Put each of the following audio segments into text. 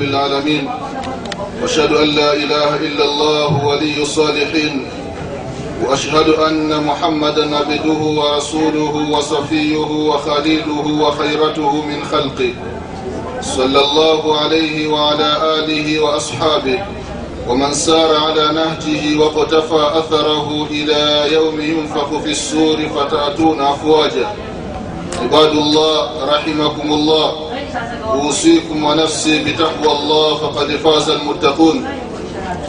العالمين. وأشهد أن لا إله إلا الله ولي الصالحين. وأشهد أن محمدا عبده ورسوله وصفيه وخليله وخيرته من خلقه. صلى الله عليه وعلى آله وأصحابه. ومن سار على نهجه وقتفى أثره إلى يوم ينفخ في السور فتأتون افواجا عباد الله رحمكم الله. Usikum wa nafsi bitaqwa Allah faqad faza almuttaqun.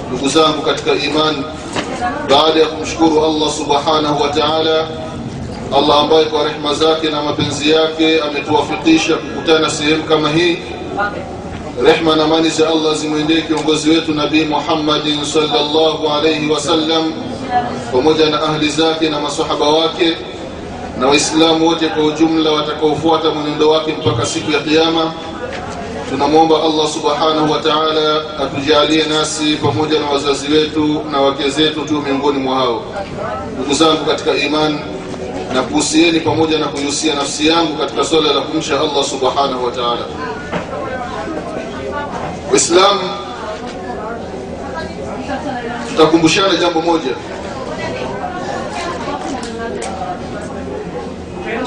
Ndugu zangu katika imani baada ya kumshukuru Allah subhanahu wa ta'ala Allah ambaye kwa rehema zake na mapenzi yake ametuwafikisha kukutana sehemu kama hii. Rehma na amani za Allah zimwendee kiongozi wetu nabii Muhammadin sallallahu alayhi wasallam pamoja na ahli zake na masahaba wake na waislamu wote kwa ujumla watakaofuata mwenendo wake mpaka siku ya kiyama tunamwomba allah subhanahu wa taala atujalie nasi pamoja na wazazi wetu na wake zetu tu miongoni mwa hao ndugu zangu katika iman na kuhusieni pamoja na kuihusia nafsi yangu katika swala la kumsha allah subhanahu wa taala. Waislamu tutakumbushana jambo moja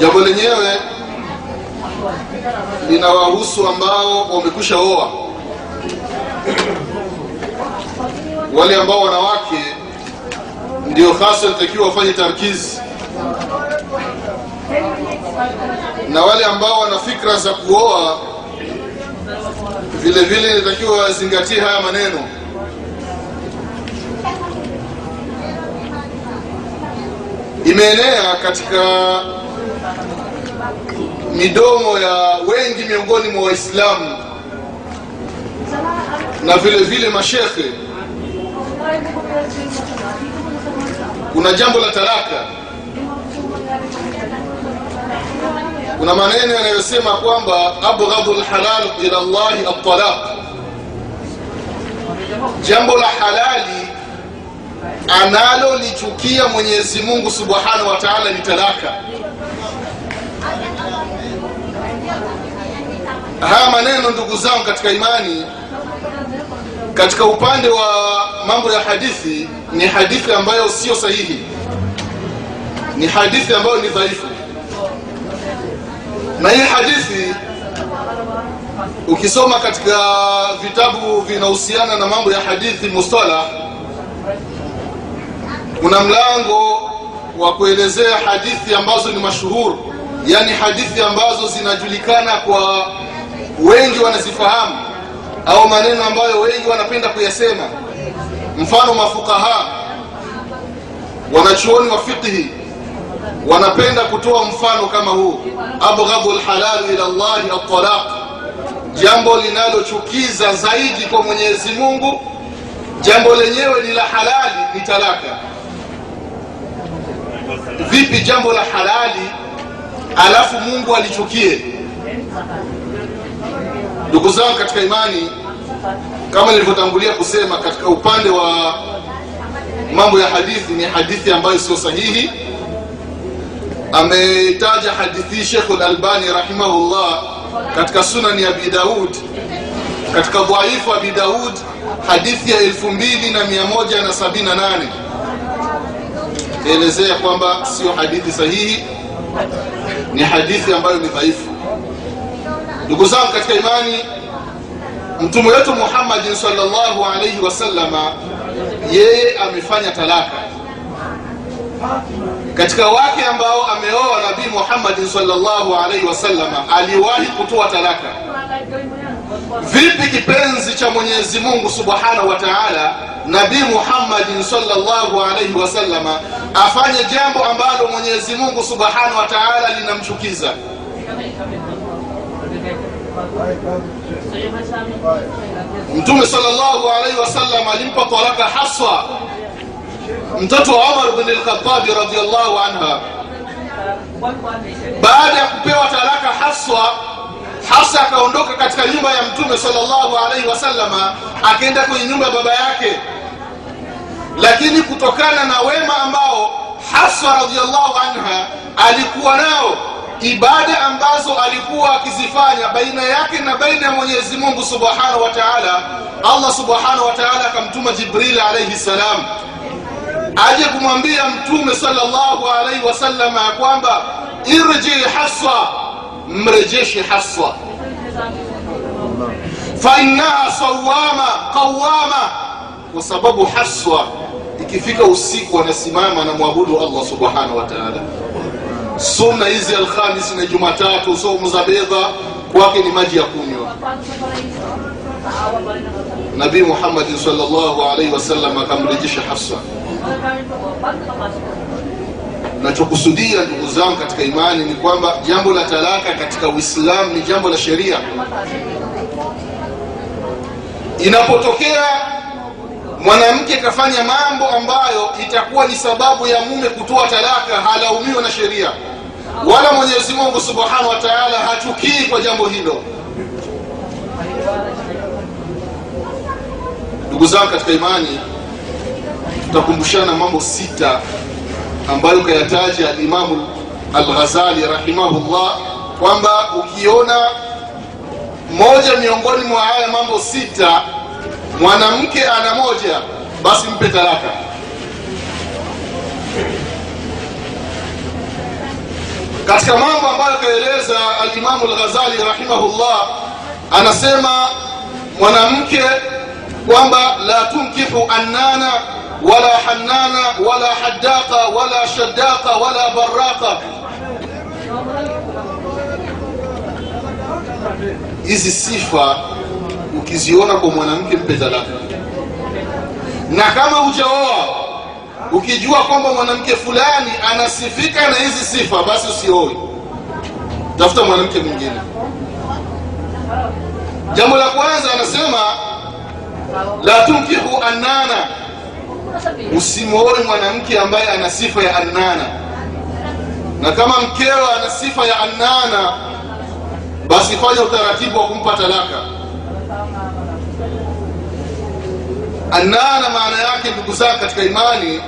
jambo lenyewe linawahusu ambao wamekwisha oa. Wale ambao wanawake ndio hasa natakiwa wafanye tarkizi. Na wale ambao wana fikra za kuoa vile vile inatakiwa wazingatie haya maneno. Imeenea katika midomo ya wengi miongoni mwa waislamu na vile vile mashekhe kuna jambo la talaka. Kuna maneno yanayosema kwamba abghadhu lhalal ila llahi altalaq jambo la halali analolichukia mwenyezi mungu subhanahu wa taala ni talaka haya maneno ndugu zangu katika imani katika upande wa mambo ya hadithi ni hadithi ambayo sio sahihi. Ni hadithi ambayo ni dhaifu. Na hii hadithi ukisoma katika vitabu vinahusiana na mambo ya hadithi mustalah kuna mlango wa kuelezea hadithi ambazo ni mashuhuru yani hadithi ambazo zinajulikana kwa wengi wanazifahamu au maneno ambayo wengi wanapenda kuyasema. Mfano mafukaha wanachuoni wa fiqhi wanapenda kutoa mfano kama huu. Abghadhu lhalalu ila llahi altalaq jambo linalochukiza zaidi kwa mwenyezi mungu jambo lenyewe ni la halali ni talaka. Vipi jambo la halali alafu mungu alichukie ndugu zangu katika imani kama nilivyotangulia kusema katika upande wa mambo ya hadithi ni hadithi ambayo sio sahihi. Ametaja hadithi shekhu lalbani rahimahullah katika sunani ya abi daud katika dhaifu abi daud hadithi ya 2178 elezea kwamba sio hadithi sahihi ni hadithi ambayo ni dhaifu ndugu zangu katika imani mtume wetu muhammadin salllahu alaihi wasallama yeye amefanya talaka. Katika wake ambao ameoa nabii muhammadin salllahu alaihi wasallama aliwahi kutoa talaka. Vipi kipenzi cha mwenyezi mungu subhanahu wa taala nabii muhammadin salllahu alaihi wasallama afanye jambo ambalo mwenyezi mungu subhanahu wa taala linamchukiza mtume salllahu alaihi wasallam alimpa talaka haswa mtoto wa umar bn lkhatabi radiallahu anha baada ya kupewa talaka haswa hasa akaondoka katika nyumba ya mtume salllahu alaihi wasallama akaenda kwenye nyumba ya baba yake. Lakini kutokana na wema ambao haswa radiallahu anha alikuwa nao ibada ambazo alikuwa akizifanya baina yake na baina ya mwenyezi mungu subhanahu wa taala allah subhanahu wa taala akamtuma jibril alaihi salam aje kumwambia mtume salllahu alaihi wasalama ya kwamba irji haswa mrejeshe haswa. Fainaha sawama qawama kwa sababu haswa ikifika usiku anasimama anamwabudu allah subhanahu wa taala sunna hizi alhamis na jumatatu somu za bedha kwake ni maji ya kunywa nabii muhammadin salllahu alaihi wasallam akamrejesha Hafsa. nachokusudia ndugu zangu katika imani ni kwamba jambo la talaka katika uislamu ni jambo la sheria inapotokea mwanamke kafanya mambo ambayo itakuwa ni sababu ya mume kutoa talaka halaumiwa na sheria. Wala mwenyezi mungu subhanahu wa taala hachukii kwa jambo hilo. Ndugu zangu katika imani tutakumbushana mambo sita ambayo kayataja alimamu alghazali rahimahullah kwamba ukiona moja miongoni mwa haya mambo sita mwanamke ana moja basi mpe talaka. Katika mambo ambayo akaeleza alimamu lghazali rahimahullah anasema mwanamke kwamba la tunkihu annana wala hannana wala haddaqa wala shaddaqa wala baraqa hizi sifa ukiziona kwa mwanamke mpe na kama hujaoa ukijua kwamba mwanamke fulani anasifika na hizi sifa basi usioe tafuta mwanamke mwingine. Jambo la kwanza anasema la tunkihu annana. Usimwoe mwanamke ambaye ana sifa ya annana. Na kama mkeo ana sifa ya annana basi fanya utaratibu wa kumpa talaka annana maana yake ndugu zake katika imani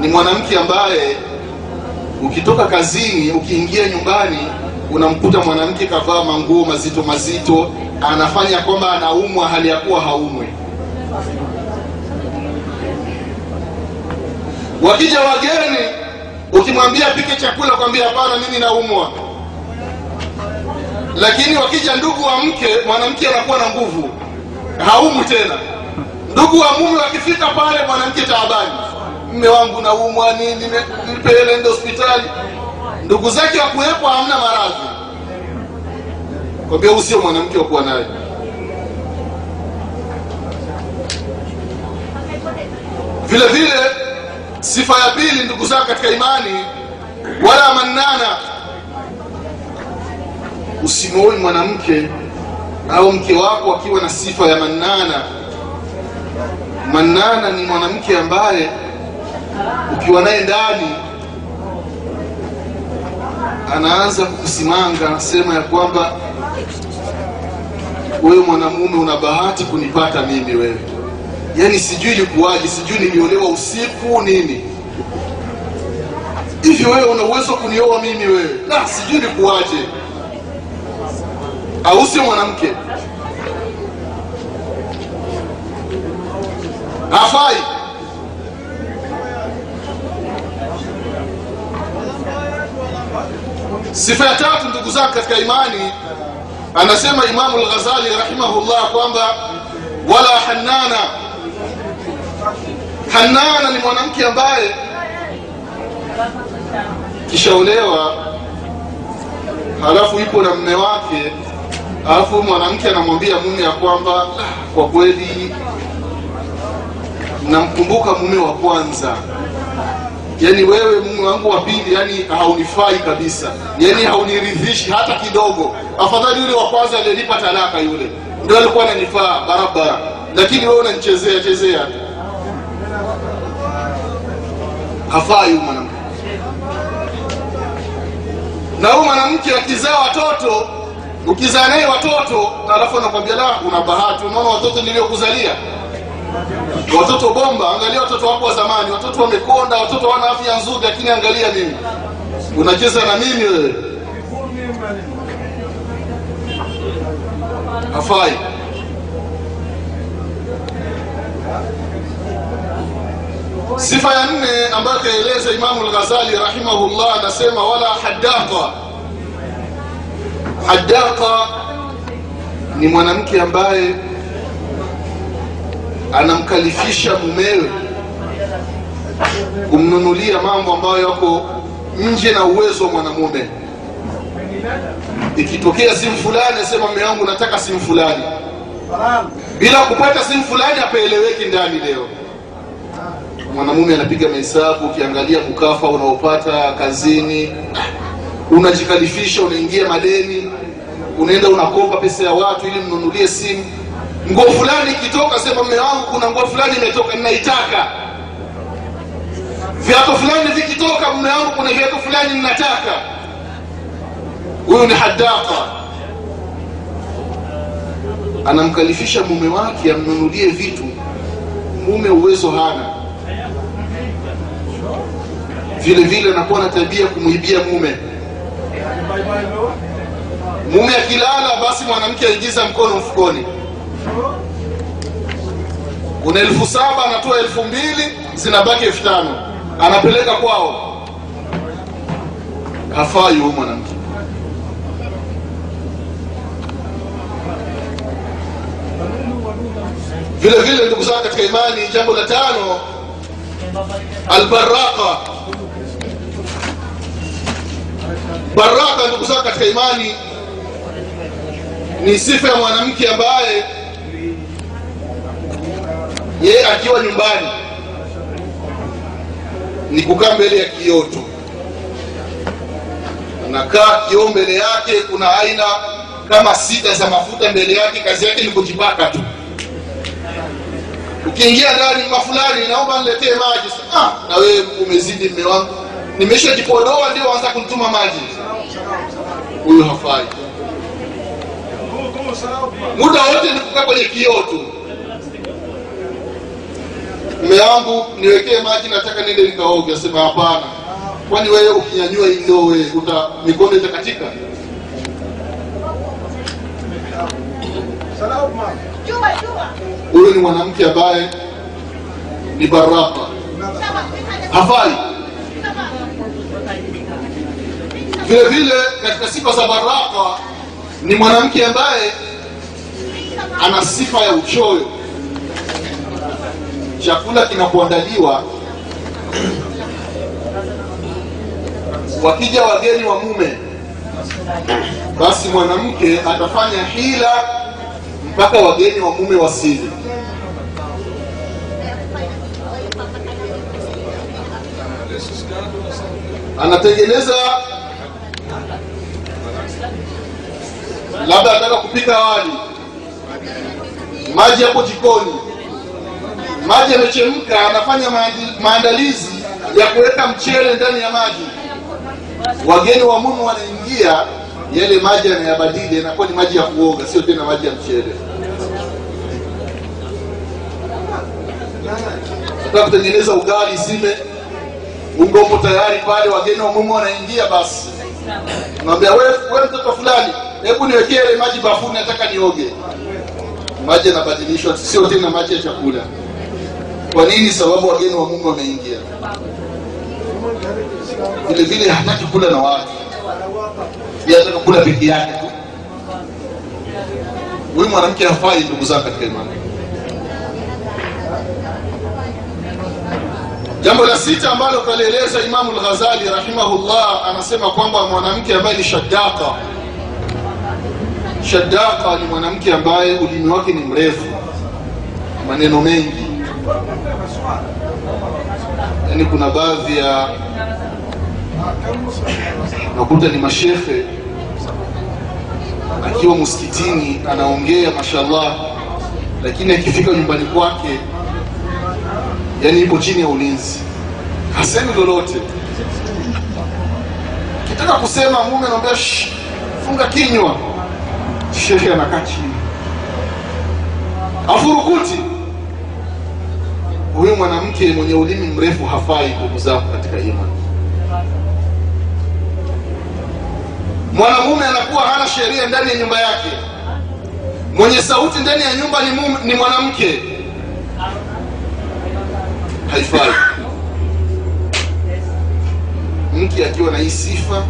ni mwanamke ambaye ukitoka kazini ukiingia nyumbani unamkuta mwanamke kavaa manguo mazito mazito anafanya kwamba anaumwa hali ya kuwa haumwe wakija wageni ukimwambia pike chakula kwambia hapana mimi naumwa. Lakini wakija ndugu wa mke mwanamke anakuwa na nguvu haumwi tena. Ndugu wa mume wakifika pale mwanamke taabani. Mme wangu naumwa nini? Nipele ende hospitali. Ndugu zake wakuwepo hamna maradhi. Kwambia sio mwanamke wa kuwa naye. Vile vile sifa ya pili ndugu zangu katika imani wala mannana. Usimwoi mwanamke au mke wako akiwa na sifa ya mannana. Mannana ni mwanamke ambaye ukiwa naye ndani anaanza kukusimanga anasema ya kwamba wewe mwanamume una bahati kunipata mimi wewe. Yaani sijui likuwaje, sijui niliolewa usiku nini. Hivi wewe una uwezo wa kunioa mimi wewe? Sijui ilikuwaje au sio mwanamke? Hafai. Sifa ya tatu ndugu zake katika imani anasema imamu lghazali rahimahullah kwamba wala hannana hannana ni mwanamke ambaye kishaolewa halafu ipo na mme wake alafu mwanamke anamwambia mume ya kwamba "Ah, kwa kweli namkumbuka mume wa kwanza. Yaani wewe mume wangu wa pili yani haunifai kabisa. Yani hauniridhishi hata kidogo. Afadhali yule wa kwanza aliyenipa talaka yule. Ndio alikuwa ananifaa barabara. Lakini wewe unanichezea chezea. Hafai mwanamke. Na huyu mwanamke akizaa watoto ukizaa naye watoto alafu anakwambia la una bahati unaona watoto niliokuzalia. Watoto bomba angalia watoto wako wa zamani. Watoto wamekonda watoto wana afya nzuri lakini angalia mimi. Unacheza na mimi wewe. Hafai. Sifa ya nne ambayo kaeleza imamu lghazali rahimahullah anasema wala hadaka hadaka ni mwanamke ambaye anamkalifisha mumewe kumnunulia mambo ambayo yako nje na uwezo wa mwanamume. Ikitokea simu fulani asema mme wangu nataka simu fulani. Bila kupata simu fulani apaeleweki ndani leo. Mwanamume anapiga mahesabu ukiangalia kukafa unaopata kazini unajikalifisha unaingia madeni unaenda unakopa pesa ya watu ili mnunulie simu. Nguo fulani ikitoka sema mme wangu kuna nguo fulani imetoka ninaitaka. Viatu fulani vikitoka mme wangu kuna viatu fulani ninataka. Huyu ni hadaka anamkalifisha mume wake amnunulie vitu. Mume uwezo hana. Vile vile anakuwa na tabia kumwibia mume mume akilala basi mwanamke aingiza mkono mfukoni. Kuna elfu saba anatoa elfu mbili zinabaki elfu tano. Anapeleka kwao. Hafai huyu mwanamke. Vile vile ndugu zangu katika imani jambo la tano albaraka baraka ndugu zangu katika imani ni sifa ya mwanamke ambaye yeye akiwa nyumbani ni kukaa mbele ya kioo tu anakaa kioo mbele yake kuna aina kama sita za mafuta mbele yake kazi yake ni kujipaka tu. Ukiingia ndani mafulani naomba niletee maji. Ah, na wewe umezidi mme wangu nimeshajipodoa ndio anza kunituma maji. Huyu hafai. Muda wote ni kukaa kwenye kioo tu. Mme wangu niwekee maji nataka niende nikaoge. Asema hapana. Kwani wewe ukinyanyua hii ndoo uta mikono itakatika? Huyu ni mwanamke ambaye ni baraka. Hafai vile vile katika sifa za baraka ni mwanamke ambaye ana sifa ya uchoyo. Chakula kinapoandaliwa wakija wageni wa mume basi mwanamke atafanya hila mpaka wageni wa mume wasili. Anatengeneza labda nataka kupika wali. Maji yapo jikoni. Maji yamechemka anafanya maandalizi ya kuweka mchele ndani ya maji. Wageni wa mume wanaingia yale maji yanayabadili yanakuwa ni maji ya kuoga sio tena maji ya mchele. Nataka kutengeneza ugali sime. Ungo upo tayari pale wageni wa mume wanaingia basi. Naambia wewe we mtoto fulani hebu niwekee ile maji bafuni nataka nioge. Maji yanabadilishwa sio tena maji ya chakula. Kwa nini? Sababu wageni wa mume wameingia. Vile vile hataki kula na watu. Anataka kula peke yake tu. Huyu mwanamke hafai ndugu zangu katika imani. Jambo la sita ambalo kalieleza imamu lghazali rahimahullah anasema kwamba mwanamke ambaye ni shaddaka shaddaka ni mwanamke ambaye ulimi wake ni mrefu maneno mengi. Yaani kuna baadhi ya nakuta ni mashekhe akiwa msikitini anaongea mashallah lakini akifika nyumbani kwake yani ipo chini ya ulinzi. Hasemi lolote. Kitaka kusema mume anaambia funga kinywa shekhe anakaa chini afurukuti. Huyu mwanamke mwenye ulimi mrefu hafai zako katika imani. Mwanamume anakuwa hana sheria ndani ya nyumba yake. Mwenye sauti ndani ya nyumba ni, mume, ni mwanamke. Haifai. Mke akiwa na hii sifa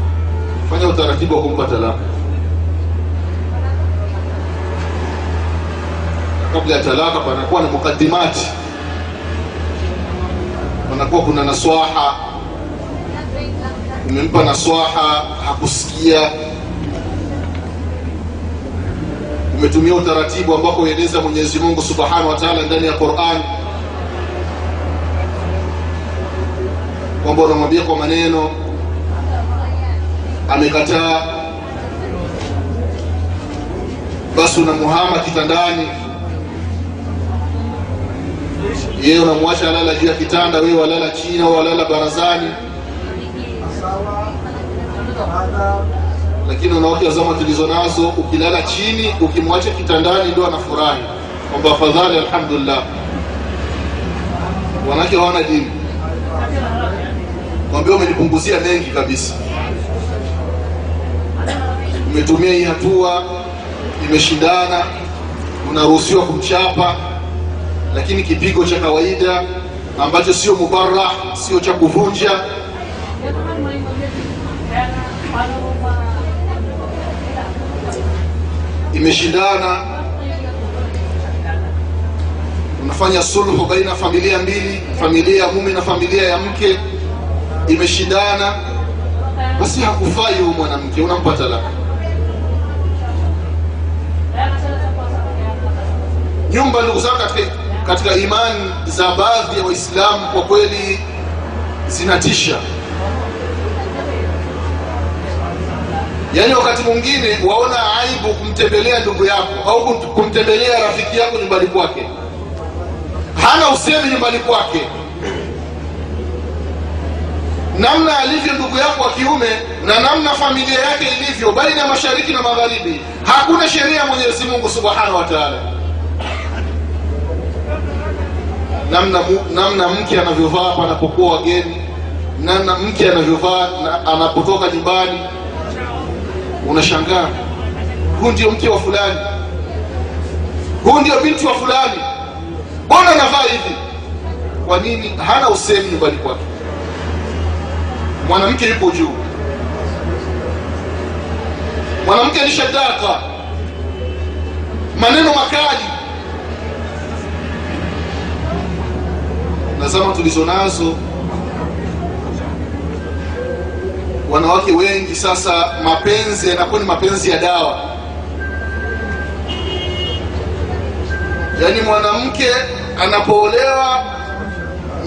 fanya utaratibu wa kumpa talaka kabla ya talaka panakuwa na mukadimati. Panakuwa kuna naswaha. Umempa naswaha hakusikia. Umetumia utaratibu ambao ueleza mwenyezi mungu subhanahu wa taala ndani ya quran. Kwamba unamwambia kwa maneno. Amekataa. Basi unamuhama kitandani yeye unamwacha alala juu ya kitanda wewe walala chini au walala barazani. Lakini wa zama tulizo nazo ukilala chini ukimwacha kitandani ndio anafurahi. Kwamba afadhali alhamdulillah. Wanawake hawana dini. Kwambia umejipunguzia mengi kabisa. Umetumia hii hatua imeshindana unaruhusiwa kumchapa lakini kipigo cha kawaida ambacho sio mubarah sio cha kuvunja. Imeshindana. Unafanya sulhu baina familia mbili familia ya mume na familia ya mke. Imeshindana. Basi hakufai huyu mwanamke unampa talaka. Nyumba ndugu zangu katika, katika imani za baadhi ya waislamu kwa kweli zinatisha. Yaani wakati mwingine waona aibu kumtembelea ndugu yako au kumtembelea rafiki yako nyumbani kwake. Hana usemi nyumbani kwake. Namna alivyo ndugu yako wa kiume na namna familia yake ilivyo baina ya mashariki na magharibi hakuna sheria ya mwenyezi mungu subhanahu wa taala namna, namna mke anavyovaa panapokuwa wageni namna mke anavyovaa na, anapotoka nyumbani unashangaa. Huu ndio mke wa fulani. Huu ndio binti wa fulani. Mbona anavaa hivi? Kwa nini? Hana usemi nyumbani kwake. Mwanamke yupo juu. Mwanamke ni shadaka maneno makali na zama tulizo nazo. Wanawake wengi sasa mapenzi yanakuwa ni mapenzi ya dawa. Yaani mwanamke anapoolewa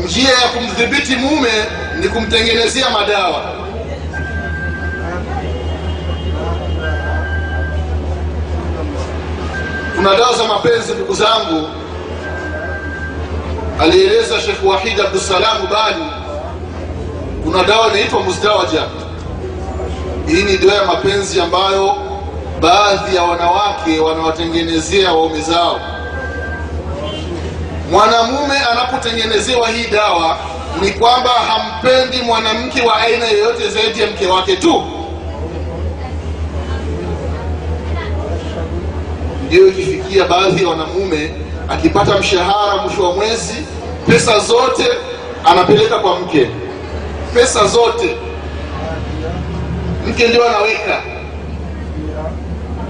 njia ya kumdhibiti mume ni kumtengenezea madawa. Kuna dawa za mapenzi ndugu zangu alieleza shekh wahid abdusalamu bali kuna dawa inaitwa mustawaja. hii ni dawa ya mapenzi ambayo baadhi ya wanawake wanawatengenezea waume zao mwanamume anapotengenezewa hii dawa ni kwamba hampendi mwanamke wa aina yoyote zaidi ya mke wake tu ndiyo ikifikia baadhi ya wanamume akipata mshahara mwisho wa mwezi pesa zote anapeleka kwa mke. Pesa zote. Mke ndio anaweka.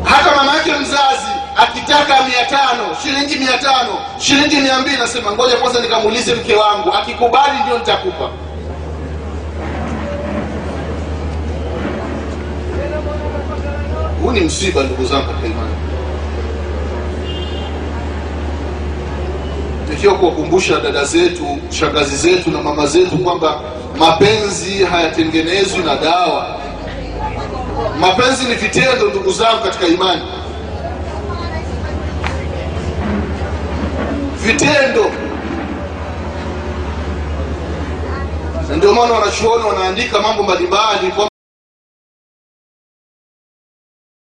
Hata mama yake mzazi akitaka mia tano shilingi mia tano shilingi mia mbili nasema ngoja kwanza nikamuulize mke wangu. Akikubali ndio nitakupa. Huu ni msiba ndugu zangu katika imani ikiwa kuwakumbusha dada zetu shangazi zetu na mama zetu kwamba mapenzi hayatengenezwi na dawa. Mapenzi ni vitendo ndugu zangu katika imani. Vitendo. Ndio maana wanachuoni wanaandika mambo mbalimbali